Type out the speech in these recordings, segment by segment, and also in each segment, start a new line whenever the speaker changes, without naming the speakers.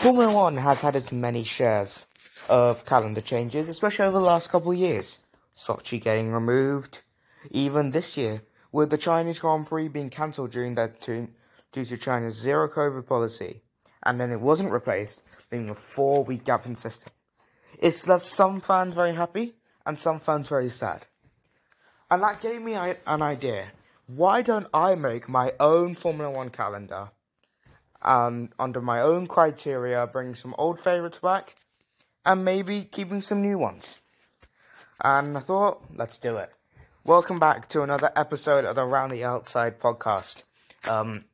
Formula One has had its many shares of calendar changes, especially over the last couple of years. Sochi getting removed, even this year, with the Chinese Grand Prix being cancelled during that due to China's zero COVID policy, and then it wasn't replaced, leaving a four week gap in system. It's left some fans very happy and some fans very sad. And that gave me an idea. Why don't I make my own Formula One calendar? Um, under my own criteria, bring some old favourites back, and maybe keeping some new ones. And I thought, let's do it. Welcome back to another episode of the Around the Outside podcast. Um,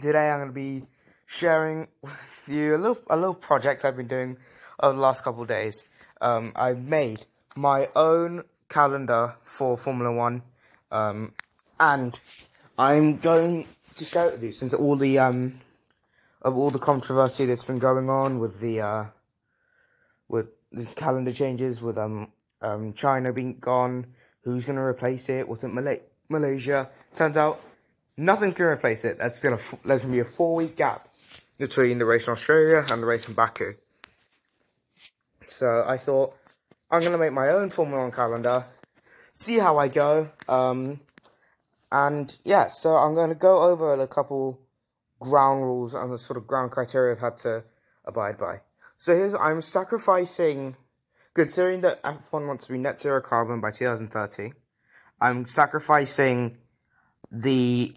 today I'm going to be sharing with you a little a little project I've been doing over the last couple of days. Um, I've made my own calendar for Formula One, um, and I'm going to share it you since all the um, of all the controversy that's been going on with the uh, with the calendar changes, with um, um China being gone, who's going to replace it? Was it Malay- Malaysia? Turns out nothing's going to replace it. That's going to there's going to be a four week gap between the race in Australia and the race in Baku. So I thought I'm going to make my own Formula One calendar, see how I go. Um, and yeah, so I'm going to go over a couple ground rules and the sort of ground criteria I've had to abide by. So here's I'm sacrificing, considering that F1 wants to be net zero carbon by 2030. I'm sacrificing the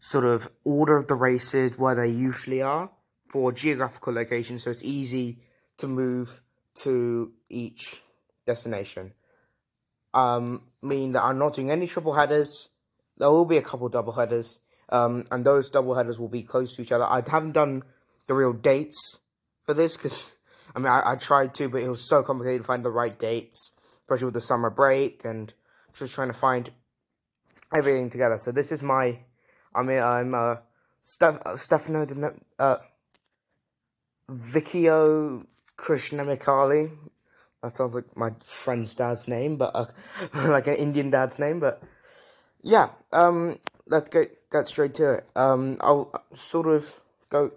sort of order of the races where they usually are for geographical location, so it's easy to move to each destination. Um, mean that I'm not doing any triple headers. There will be a couple double headers, um, and those double headers will be close to each other. I haven't done the real dates for this because I mean I, I, tried to, but it was so complicated to find the right dates, especially with the summer break and just trying to find everything together. So this is my, I mean I'm uh, Steph, uh, Stefano uh, Vicchio Krishnamikali. That sounds like my friend's dad's name, but uh, like an Indian dad's name. But yeah, um, let's get get straight to it. Um, I'll sort of go.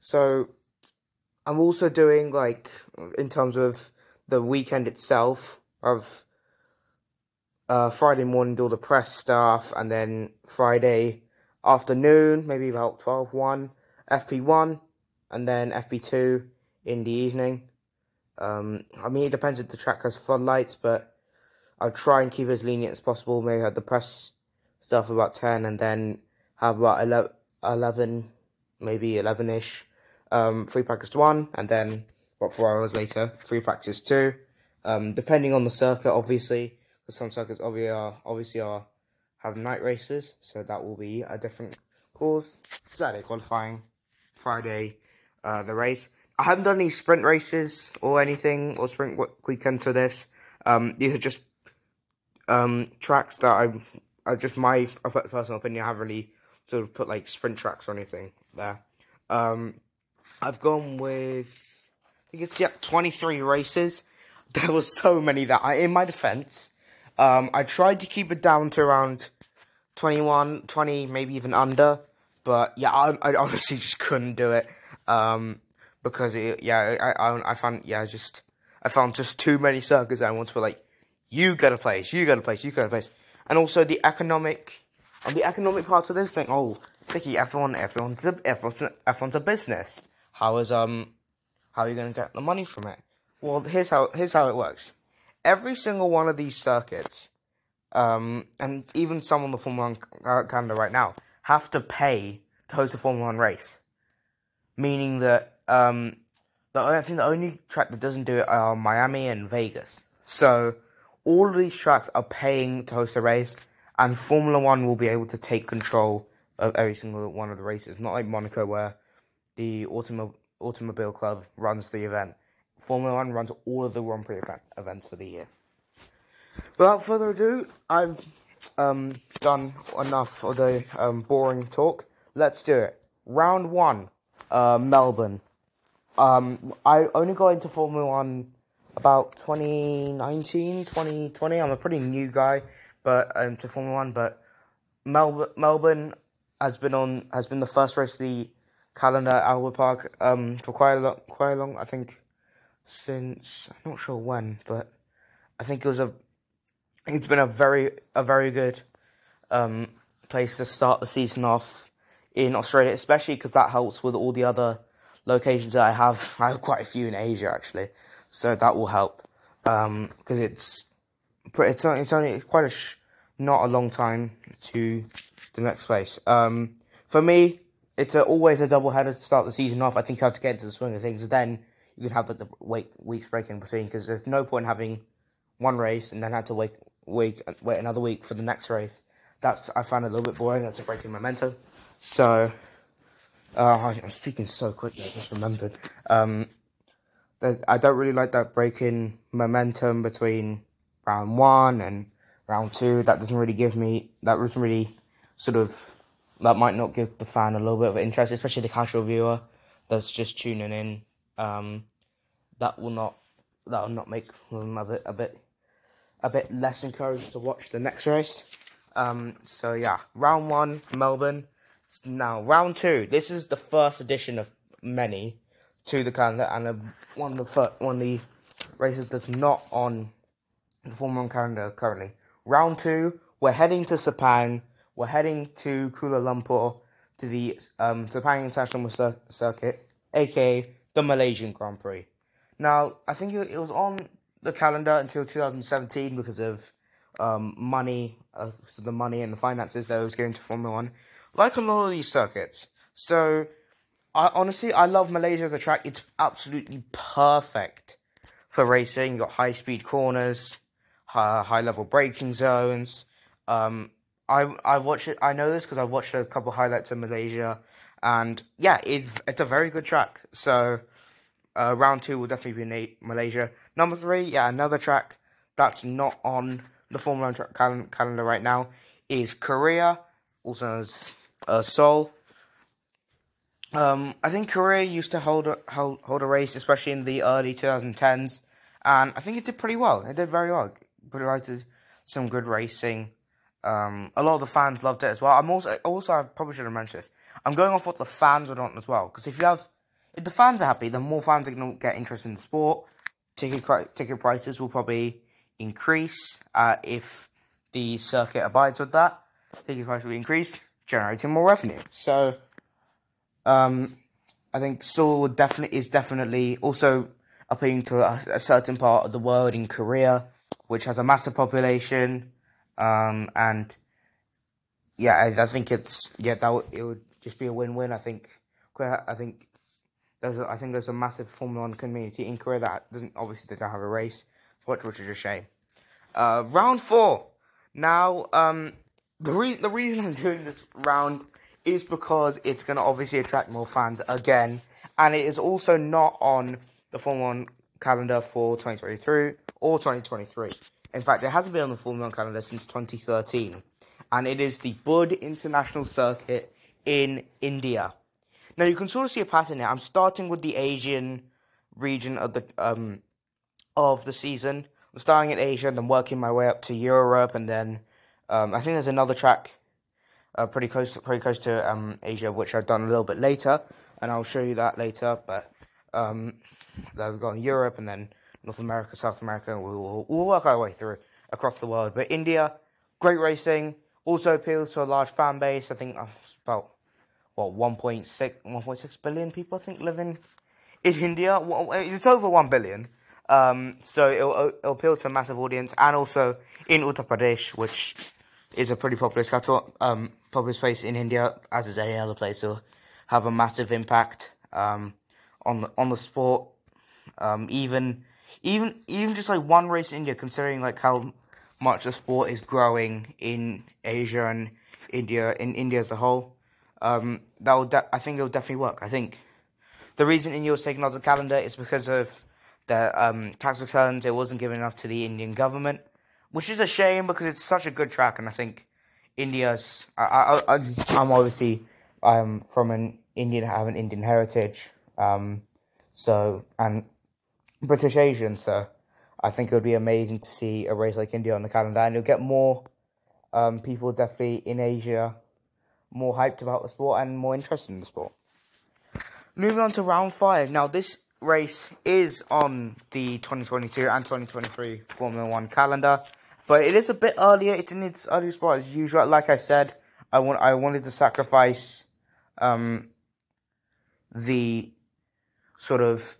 So I'm also doing like in terms of the weekend itself of uh, Friday morning do all the press stuff, and then Friday afternoon, maybe about 12 1, FP1, and then FP2 in the evening. Um, I mean, it depends if the track has floodlights, but I'll try and keep as lenient as possible. Maybe have the press stuff about 10 and then have about 11, 11 maybe 11 ish, um, free practice 1, and then about four hours later, free practice 2. Um, depending on the circuit, obviously, because some circuits obviously are, obviously are have night races, so that will be a different course. Saturday qualifying, Friday uh, the race. I haven't done any sprint races or anything or sprint weekends for this. Um, these are just um, tracks that I, I just my personal opinion. I haven't really sort of put like sprint tracks or anything there. Um, I've gone with I think it's yeah twenty three races. There was so many that I, in my defense, um, I tried to keep it down to around 21, 20, maybe even under. But yeah, I, I honestly just couldn't do it. Um, because it, yeah, I, I, I found, yeah, just, I found just too many circuits I want to be like, you got a place, you got a place, you got a place. And also the economic, and the economic part of this thing, oh, Vicky, everyone, everyone's a, everyone's, everyone's a business. How is, um, how are you going to get the money from it? Well, here's how, here's how it works. Every single one of these circuits, um, and even some on the Formula 1 calendar right now, have to pay to host a Formula 1 race. Meaning that um, the I think the only track that doesn't do it are Miami and Vegas. So all of these tracks are paying to host a race, and Formula One will be able to take control of every single one of the races. Not like Monaco, where the automo- automobile club runs the event. Formula One runs all of the Grand Prix event- events for the year. Without further ado, I've um, done enough of the um, boring talk. Let's do it. Round one, uh, Melbourne. Um, I only got into Formula One about 2019, 2020. I'm a pretty new guy, but um, to Formula One. But Melbourne, Melbourne has been on has been the first race of the calendar at Albert Park um, for quite a long, quite a long. I think since I'm not sure when, but I think it was a. It's been a very a very good um, place to start the season off in Australia, especially because that helps with all the other locations that I have. I have quite a few in Asia actually, so that will help because um, it's it's only, it's only quite a sh- not a long time to the next place. Um, for me, it's a, always a double header to start the season off. I think you have to get into the swing of things. Then you can have the, the wait weeks break in between because there's no point having one race and then have to wait wait wait another week for the next race. That's I find a little bit boring. That's a break in momentum. So uh, I'm speaking so quickly. I just remembered. Um, I don't really like that breaking momentum between round one and round two. That doesn't really give me. That doesn't really sort of. That might not give the fan a little bit of interest, especially the casual viewer that's just tuning in. Um, that will not. That will not make them a bit a bit a bit less encouraged to watch the next race. Um, so yeah, round one, Melbourne. Now round two. This is the first edition of many to the calendar, and one of the one of the races that's not on the Formula One calendar currently. Round two, we're heading to Sepang. We're heading to Kuala Lumpur to the um, Sepang International Cir- Circuit, aka the Malaysian Grand Prix. Now, I think it, it was on the calendar until 2017 because of um, money, uh, the money and the finances that was going to Formula One, like a lot of these circuits. So I honestly, I love Malaysia as a track. It's absolutely perfect for racing. You got high speed corners, high, high level braking zones. Um, I I watch it. I know this because I watched a couple highlights of Malaysia, and yeah, it's it's a very good track. So uh, round two will definitely be Malaysia. Number three, yeah, another track that's not on the Formula One cal- calendar right now is Korea, also known as uh, Seoul. Um, I think Korea used to hold a, hold, hold a race, especially in the early 2010s, and I think it did pretty well. It did very well. It provided some good racing. Um, a lot of the fans loved it as well. I'm also also I probably should have mentioned this. I'm going off what the fans would want as well, because if you have if the fans are happy, then more fans are going to get interested in sport. Ticket ticket prices will probably increase uh, if the circuit abides with that. Ticket prices will increase, generating more revenue. So um, I think Seoul definitely is definitely also appealing to a, a, certain part of the world in Korea, which has a massive population, um, and yeah, I, I, think it's yeah that would, it would just be a win-win. I think I think there's a, I think there's a massive Formula One community in Korea that doesn't obviously they don't have a race, which which is a shame. Uh, round four. Now, um, the re- the reason I'm doing this round is because it's going to obviously attract more fans again, and it is also not on the Formula One calendar for 2023 or 2023. In fact, it hasn't been on the Formula One calendar since 2013, and it is the Buddh International Circuit in India. Now you can sort of see a pattern here. I'm starting with the Asian region of the um of the season. I'm starting in Asia and then working my way up to Europe, and then um, I think there's another track uh, pretty close, pretty close to um, Asia, which I've done a little bit later, and I'll show you that later. But um, then we've got Europe and then North America, South America. We will we'll work our way through across the world. But India, great racing, also appeals to a large fan base. I think uh, about what 1.6, 1.6 billion people I think live in in India. It's over one billion. Um, so it'll, it'll appeal to a massive audience, and also in Uttar Pradesh, which is a pretty popular um, popular place in India, as is any other place, will have a massive impact um, on the on the sport. Um, even even even just like one race in India, considering like how much the sport is growing in Asia and India in India as a whole, um, that will de- I think it will definitely work. I think the reason India was taken off the calendar is because of the um, tax returns. It wasn't given enough to the Indian government, which is a shame because it's such a good track, and I think India's. I, I, I'm obviously I'm from an Indian, I have an Indian heritage, um, so and British Asian, so I think it would be amazing to see a race like India on the calendar, and you'll get more um, people definitely in Asia more hyped about the sport and more interested in the sport. moving on to round five. Now, this race is on the 2022 and 2023 Formula One calendar, but it is a bit earlier. It's in its early spot as usual. Like I said, I want I wanted to sacrifice um, the sort of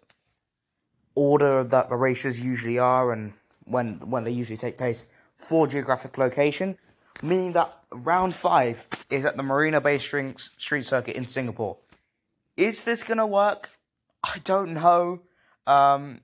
order that the races usually are and when when they usually take place for geographic location, meaning that round five is at the Marina Bay Drinks Street Circuit in Singapore. Is this gonna work? I don't know. Um,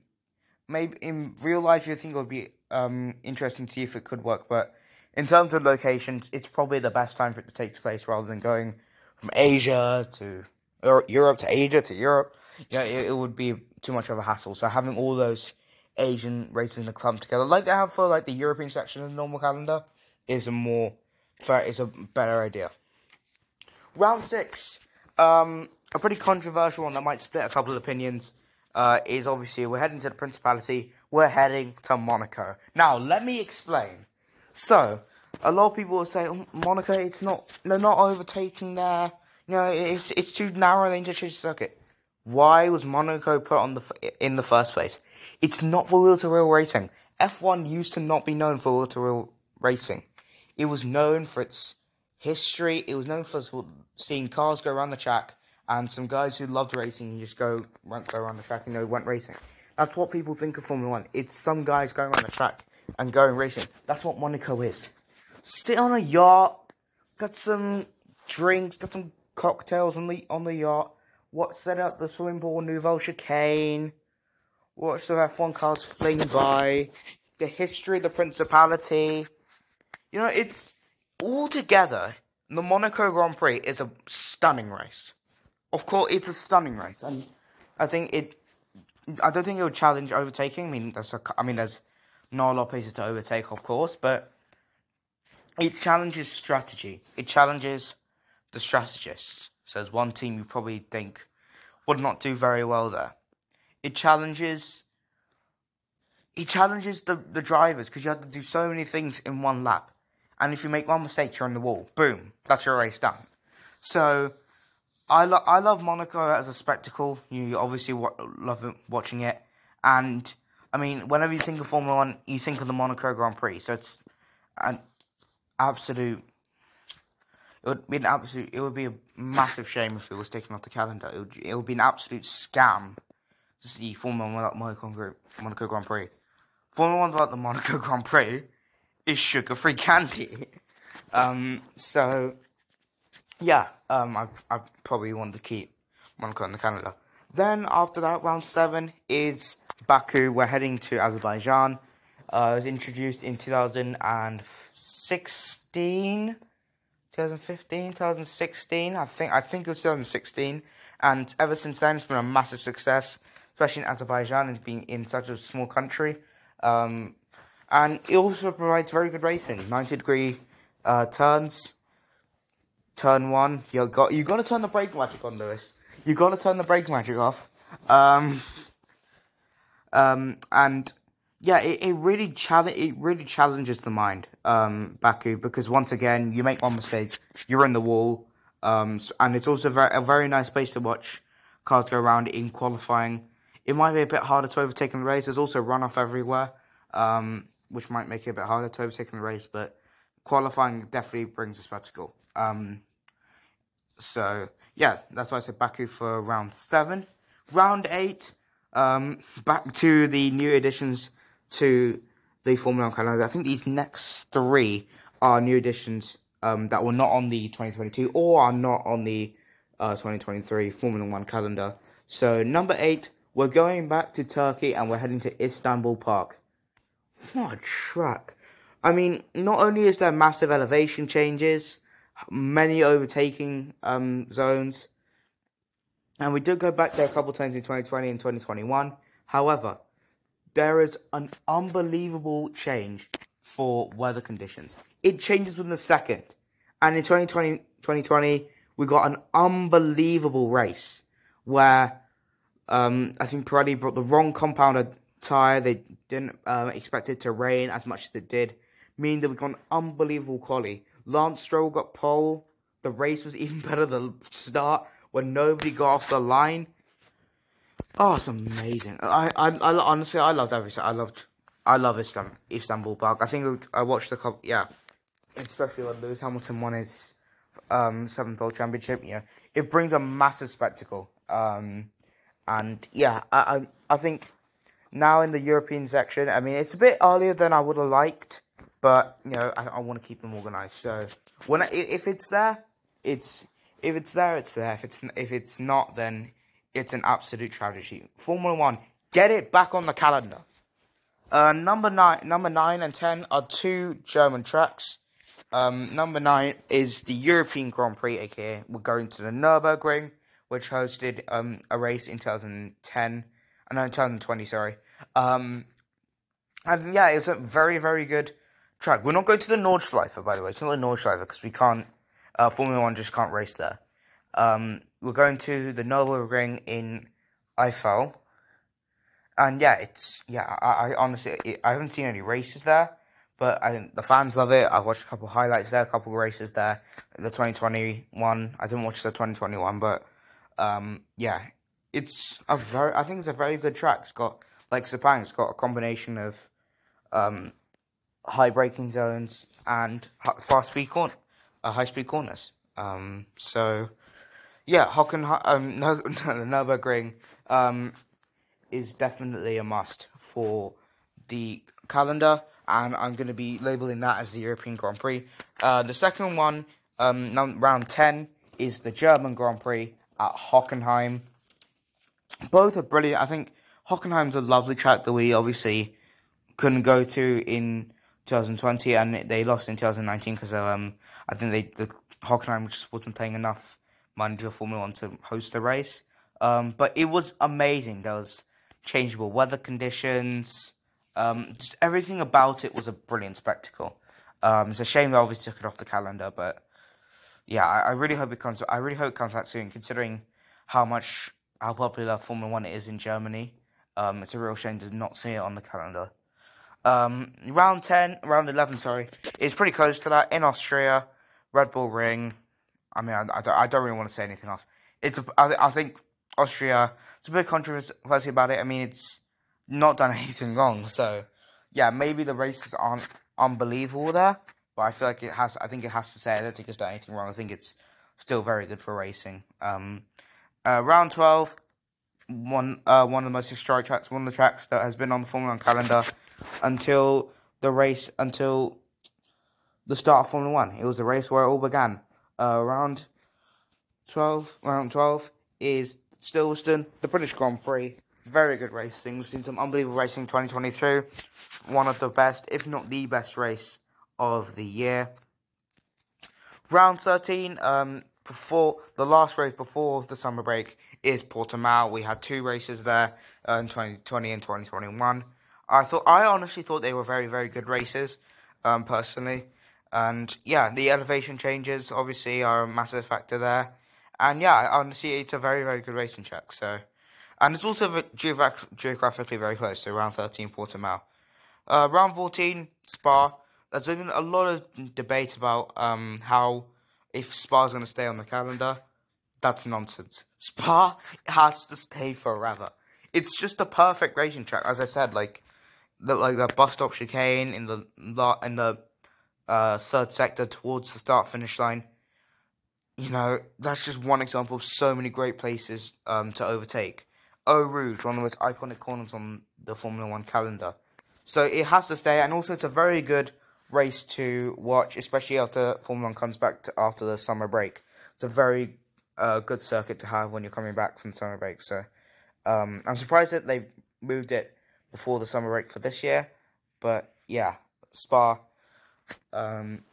maybe in real life, you think it would be um, interesting to see if it could work, but in terms of locations, it's probably the best time for it to take place rather than going from Asia to or Europe to Asia to Europe. You know, it, it would be too much of a hassle. So having all those Asian races in the clump together, like they have for like the European section of the normal calendar, is a more fair, is a better idea. Round six, um, a pretty controversial one that might split a couple of opinions. Uh, is obviously we're heading to the Principality. We're heading to Monaco. Now, let me explain. So, a lot of people will say, oh, Monaco, it's not, they're not overtaking there. You know, it's it's too narrow they need to change the circuit. Why was Monaco put on the in the first place? It's not for wheel to wheel racing. F1 used to not be known for wheel to wheel racing. It was known for its history. It was known for seeing cars go around the track and some guys who loved racing just go go around the track and they went racing. That's what people think of Formula One. It's some guys going around the track and going racing. That's what Monaco is. Sit on a yacht, got some drinks, got some cocktails on the on the yacht. What set up the swimming pool Nouvelle Chicane. Watch the F1 cars fling by. The history of the Principality. You know, it's all together. The Monaco Grand Prix is a stunning race. Of course, it's a stunning race, and I think it. I don't think it would challenge overtaking. I mean, there's a, I mean, there's not a lot of places to overtake, of course, but it challenges strategy. It challenges the strategists. So there's one team you probably think would not do very well there. It challenges. It challenges the, the drivers because you have to do so many things in one lap. And if you make one mistake, you're on the wall. Boom. That's your race done. So, I, lo- I love Monaco as a spectacle. You obviously wa- love watching it. And, I mean, whenever you think of Formula One, you think of the Monaco Grand Prix. So, it's an absolute. It would be an absolute. It would be a massive shame if it was taken off the calendar. It would, it would be an absolute scam to see Formula One Monaco, Monaco Grand Prix. Formula One without the Monaco Grand Prix is sugar-free candy. um, so yeah, um, I I probably want to keep Monaco and the Canada. Then after that, round seven is Baku. We're heading to Azerbaijan. Uh, it was introduced in 2016, 2015, 2016. I think I think it was 2016, and ever since then, it's been a massive success, especially in Azerbaijan and being in such a small country. Um, and it also provides very good racing. 90 degree uh, turns. Turn one, you got you got to turn the brake magic on, Lewis. You got to turn the brake magic off. Um, um, and yeah, it, it really challenge it really challenges the mind, um, Baku, because once again you make one mistake, you're in the wall. Um, and it's also very, a very nice place to watch cars go around in qualifying. It might be a bit harder to overtake in the race. There's also runoff everywhere. Um, which might make it a bit harder to overtake in the race, but qualifying definitely brings a spectacle. Um, so, yeah, that's why I said Baku for round seven. Round eight, um, back to the new additions to the Formula One calendar. I think these next three are new additions um, that were not on the 2022 or are not on the uh, 2023 Formula One calendar. So, number eight, we're going back to Turkey and we're heading to Istanbul Park. What a track. I mean, not only is there massive elevation changes, many overtaking um, zones, and we did go back there a couple times in 2020 and 2021. However, there is an unbelievable change for weather conditions. It changes within a second. And in 2020, 2020 we got an unbelievable race where um, I think Pirelli brought the wrong compounded tire. They didn't um, expect it to rain as much as it did, meaning that we got an unbelievable quality. Lance Stroll got pole. The race was even better the start when nobody got off the line. Oh, it's amazing. I, I, I honestly, I loved every. I loved, I love Istanbul, Istanbul Park. I think I watched the couple. Yeah, especially when Lewis Hamilton won his um, seventh world championship. Yeah, it brings a massive spectacle. Um, and yeah, I, I, I think now in the European section, I mean, it's a bit earlier than I would have liked, but you know, I, I want to keep them organized. So when I, if it's there, it's if it's there, it's there. If it's if it's not, then it's an absolute tragedy. Formula One, get it back on the calendar. Uh, number nine, number nine and ten are two German tracks. Um, number nine is the European Grand Prix, aka we're going to the Nurburgring, which hosted um a race in 2010, uh, no, 2020, sorry. Um, and yeah, it's a very, very good track. We're not going to the Nordschleife, by the way. It's not the Nordschleife because we can't. Uh, Formula One just can't race there. Um, we're going to the Nürburgring in Eifel, and yeah, it's yeah. I, I honestly I haven't seen any races there, but I the fans love it. I've watched a couple highlights there, a couple races there. The twenty twenty one. I didn't watch the twenty twenty one, but um, yeah, it's a very. I think it's a very good track. It's got like Sepang. It's got a combination of um, high braking zones and fast speed corner, uh, high speed corners. Um, so yeah, Hocken, um, no, no, Nurburgring um, is definitely a must for the calendar, and I'm going to be labeling that as the European Grand Prix. Uh, the second one, um, round 10, is the German Grand Prix at Hockenheim. Both are brilliant. I think Hockenheim's a lovely track that we obviously couldn't go to in 2020, and they lost in 2019 because um, I think they the Hockenheim just wasn't playing enough Manager Formula One to host the race. Um, but it was amazing. There was changeable weather conditions. Um, just everything about it was a brilliant spectacle. Um, it's a shame they obviously took it off the calendar, but yeah, I, I, really hope it comes. I really hope it comes back soon, considering how much how popular Formula One is in Germany. Um, it's a real shame to not see it on the calendar. Um, round ten, round eleven, sorry, is pretty close to that in Austria, Red Bull Ring. I mean, I, I, don't, I don't really want to say anything else. It's a, I, I think Austria. It's a bit controversy about it. I mean, it's not done anything wrong. So, yeah, maybe the races aren't unbelievable there, but I feel like it has. I think it has to say. I don't think it's done anything wrong. I think it's still very good for racing. Um, uh, round twelve, one uh, one of the most historic tracks, one of the tracks that has been on the Formula One calendar until the race, until the start of Formula One. It was the race where it all began uh, round 12, round 12 is Silverstone, the British Grand Prix. Very good racing. We've seen some unbelievable racing 2022. One of the best, if not the best race of the year. Round 13, um, before the last race before the summer break is Portimao. We had two races there uh, in 2020 and 2021. I thought I honestly thought they were very very good races, um, personally. And yeah, the elevation changes obviously are a massive factor there. And yeah, honestly, it's a very, very good racing track. So, and it's also geograph- geographically very close. So, round 13, Portimao. Uh, round 14, Spa. There's been a lot of debate about um, how if Spa's going to stay on the calendar. That's nonsense. Spa has to stay forever. It's just a perfect racing track, as I said. Like the like the bus stop chicane in the in the uh, third sector towards the start finish line. You know, that's just one example of so many great places um, to overtake. Eau Rouge, one of the most iconic corners on the Formula One calendar. So it has to stay, and also it's a very good race to watch, especially after Formula One comes back to, after the summer break. It's a very uh, good circuit to have when you're coming back from summer break. So um, I'm surprised that they've moved it before the summer break for this year, but yeah, Spa um,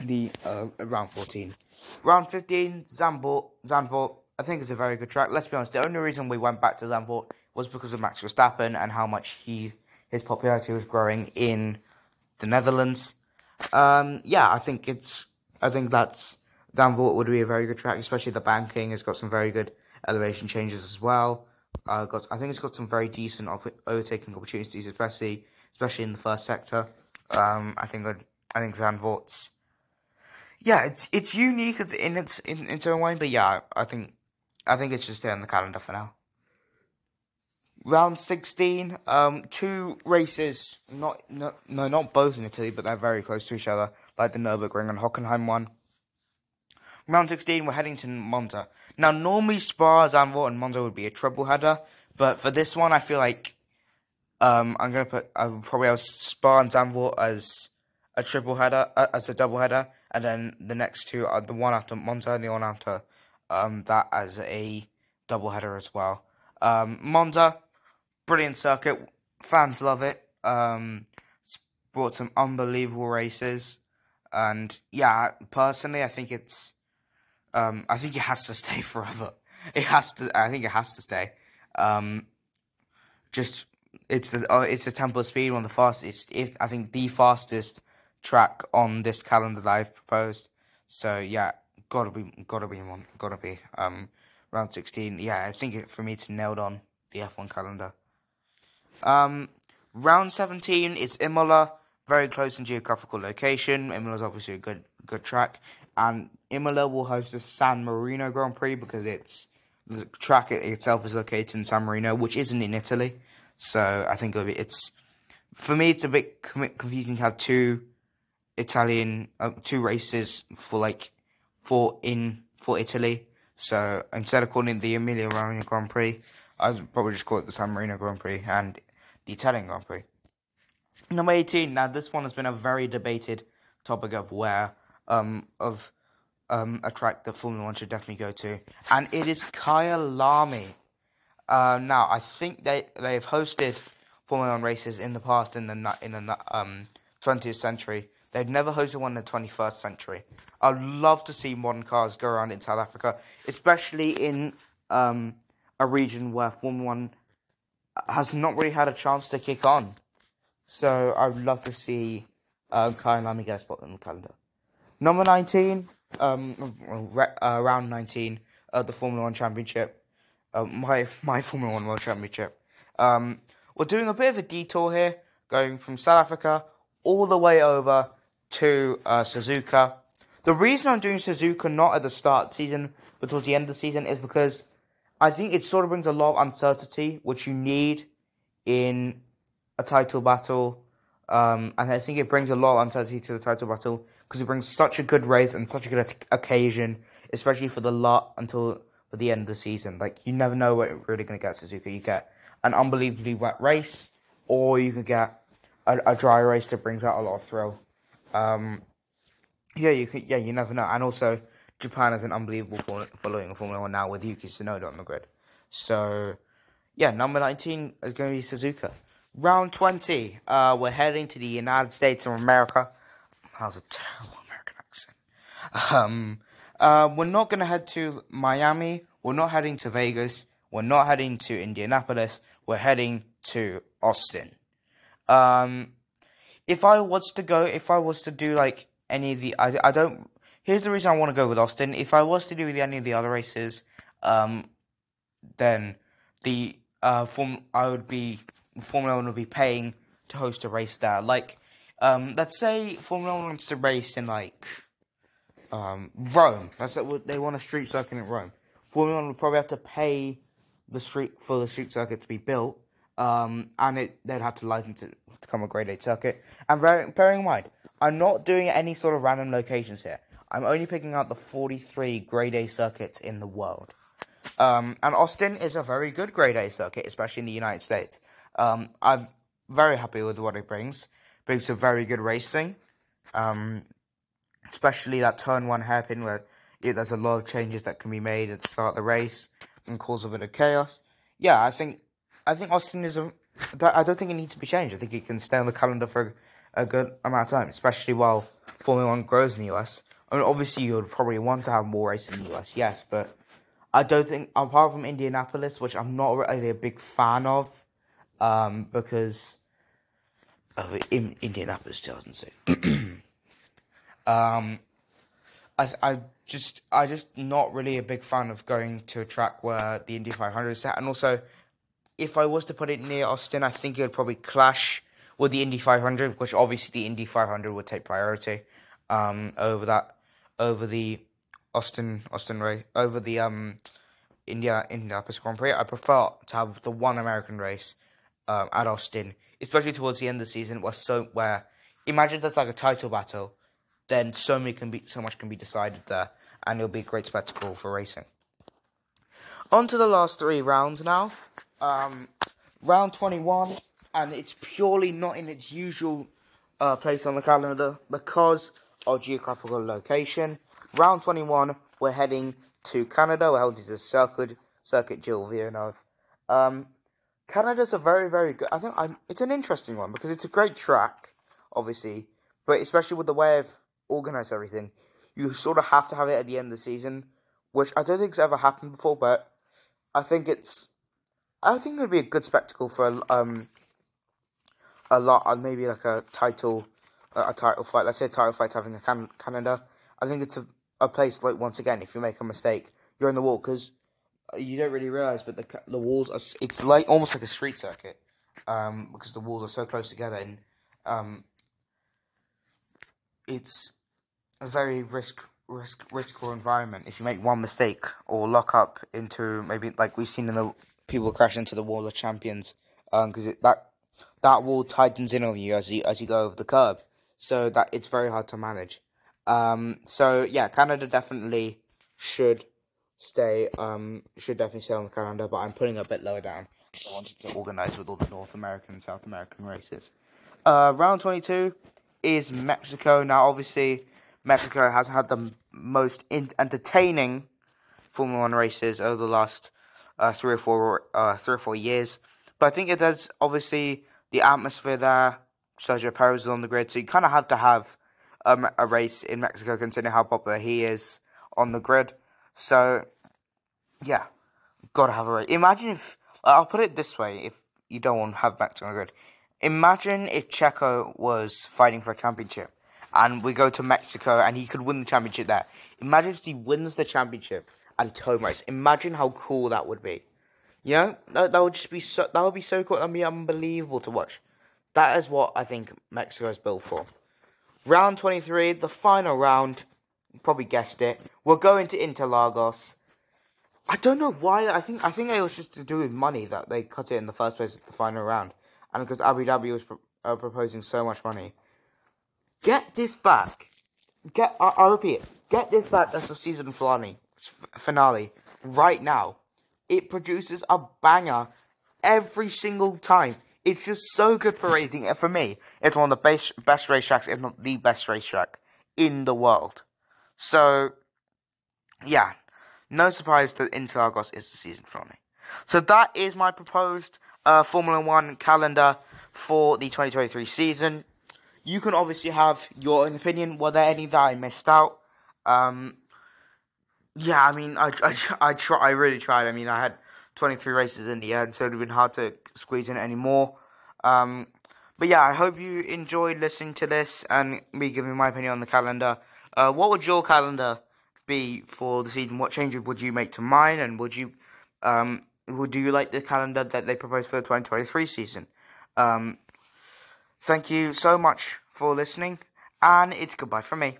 the uh, round 14. Round 15, Zandvoort. Zandvoort, I think it's a very good track. Let's be honest, the only reason we went back to Zandvoort was because of Max Verstappen and how much he his popularity was growing in the Netherlands. Um, yeah, I think it's I think that's Zandvoort would be a very good track, especially the banking has got some very good elevation changes as well. Uh, got I think it's got some very decent overtaking opportunities, especially especially in the first sector. Um, I think I think Zandvoort's yeah, it's it's unique in its in its own way, but yeah, I think I think it should stay on the calendar for now. round 16, um, two races, not, no, no, not both in Italy, but they're very close to each other, like the Nürburgring and Hockenheim one. Round 16, we're heading to Monza. Now, normally Spa, Zandvoort, and Monza would be a triple header, but for this one, I feel like um, I'm gonna put I would probably have Spa and Zandvoort as a triple header, uh, as a double header, and then the next two are the one after Monza and the one after um, that as a double header as well. Um, Monza, brilliant circuit, fans love it. Um, brought some unbelievable races, and yeah, personally, I think it's um, I think it has to stay forever. It has to. I think it has to stay. Um, just it's the uh, it's the Temple of Speed, one the fastest. If I think the fastest track on this calendar that I've proposed. So yeah, gotta be gotta be one gotta be um round sixteen. Yeah, I think it, for me to nailed on the F one calendar. Um, round seventeen is Imola, very close in geographical location. Imola is obviously a good good track, and Imola will host the San Marino Grand Prix because it's the track itself is located in San Marino, which isn't in Italy. So I think it's for me it's a bit confusing to have two Italian uh, two races for like for in for Italy. So instead of calling it the Emilia Romagna Grand Prix, I would probably just call it the San Marino Grand Prix and the Italian Grand Prix. Number eighteen. Now this one has been a very debated topic of where um of um, a track that Formula One should definitely go to, and it is Kyalami. Uh, now, I think they they've hosted Formula One races in the past in the in the um, 20th century. They've never hosted one in the 21st century. I'd love to see modern cars go around in South Africa, especially in um, a region where Formula One has not really had a chance to kick on. So I'd love to see uh, Kyalami get a spot in the calendar. Number 19, um, uh, round 19 of the Formula One Championship, uh, my my Formula One World Championship. Um, we're doing a bit of a detour here, going from South Africa all the way over to uh, Suzuka. The reason I'm doing Suzuka not at the start of the season, but towards the end of the season, is because I think it sort of brings a lot of uncertainty, which you need in a title battle. Um, and I think it brings a lot of uncertainty to the title battle because it brings such a good race and such a good occasion, especially for the lot until for the end of the season. Like you never know what you're really going to get Suzuka. You get an unbelievably wet race, or you could get a, a dry race that brings out a lot of thrill. Um, yeah, you could. Yeah, you never know. And also, Japan has an unbelievable following of Formula One now with Yuki Tsunoda on the grid. So, yeah, number nineteen is going to be Suzuka. Round twenty, uh, we're heading to the United States of America. Was a terrible American accent. Um, uh, we're not going to head to Miami. We're not heading to Vegas. We're not heading to Indianapolis. We're heading to Austin. Um, if I was to go, if I was to do like any of the, I, I don't. Here's the reason I want to go with Austin. If I was to do any of the other races, um, then the uh, form I would be Formula One would be paying to host a race there. Like um, let's say Formula One wants to race in like um, Rome. That's what they want a street circuit in Rome. Formula One would probably have to pay the street for the street circuit to be built, um, and it they'd have to license it to become a Grade A circuit. And bearing, bearing in mind, I'm not doing any sort of random locations here. I'm only picking out the 43 Grade A circuits in the world. Um, and Austin is a very good Grade A circuit, especially in the United States. Um, I'm very happy with what it brings brings a very good racing. Um, especially that turn one hairpin where yeah, there's a lot of changes that can be made at the start of the race and cause a bit of chaos. Yeah, I think I think Austin is a. I don't think it needs to be changed. I think it can stay on the calendar for a good amount of time, especially while Formula One grows in the US. I mean, obviously, you would probably want to have more races in the US, yes, but I don't think, apart from Indianapolis, which I'm not really a big fan of, um, because of in Indianapolis 2006. um, I I just I just not really a big fan of going to a track where the Indy 500 is set, and also if I was to put it near Austin, I think it would probably clash with the Indy 500, which obviously the Indy 500 would take priority um, over that over the Austin Austin race over the um India Indianapolis Grand Prix. I prefer to have the one American race um, at Austin, especially towards the end of the season, where so where imagine there's like a title battle, then so many can be so much can be decided there, and it'll be a great spectacle for racing. On to the last three rounds now. Um, round twenty one, and it's purely not in its usual uh, place on the calendar because of geographical location. Round twenty one, we're heading to Canada. We're heading to the circuit circuit Gilles Villeneuve. Um, Canada's a very, very good. I think I'm, it's an interesting one because it's a great track, obviously, but especially with the way I've organized everything, you sort of have to have it at the end of the season, which I don't think's ever happened before. But I think it's, I think it would be a good spectacle for um, a lot, uh, maybe like a title, a title fight. Let's say a title fight's having a Can- Canada. I think it's a, a place like once again, if you make a mistake, you're in the wall because you don't really realize, but the the walls are it's like almost like a street circuit, um, because the walls are so close together and um, it's a very risk risk riskful environment. If you make one mistake or lock up into maybe like we've seen in the people crash into the wall of champions, um, because that that wall tightens in on you as you as you go over the curb, so that it's very hard to manage. Um, so yeah, Canada definitely should stay um should definitely stay on the calendar, but I'm putting a bit lower down. I wanted to organise with all the North American and South American races. Uh, round 22 is Mexico. Now, obviously, Mexico has had the most entertaining Formula One races over the last uh, three or four uh, three or four years. But I think it does obviously the atmosphere there. Sergio Perez is on the grid, so you kind of have to have um, a race in Mexico, considering how popular he is on the grid. So, yeah, gotta have a race. Imagine if I'll put it this way: if you don't want to have Mexico grid, imagine if Checo was fighting for a championship, and we go to Mexico, and he could win the championship there. Imagine if he wins the championship at a home race. Imagine how cool that would be. You know, that, that would just be so. That would be so cool. That'd be unbelievable to watch. That is what I think Mexico is built for. Round 23, the final round You probably guessed it. We're going to Interlagos. I don't know why. I think I think it was just to do with money that they cut it in the first place at the final round, and because Abu Dhabi was pro- uh, proposing so much money. Get this back. Get. I, I repeat. Get this back as the season finale. Finale right now. It produces a banger every single time. It's just so good for racing. And for me, it's one of the best best racetracks, if not the best racetrack in the world. So, yeah, no surprise that Interlagos is the season finale. So that is my proposed uh, Formula One calendar for the 2023 season. You can obviously have your own opinion. Were there any that I missed out? Um, yeah, I mean, I, I, I, try, I really tried. I mean, I had 23 races in the end, so it would have been hard to squeeze in any more. Um, but yeah, I hope you enjoyed listening to this and me giving my opinion on the calendar. Uh, what would your calendar be for the season? What changes would you make to mine? And would you, um, would do you like the calendar that they proposed for the 2023 season? Um, thank you so much for listening, and it's goodbye from me.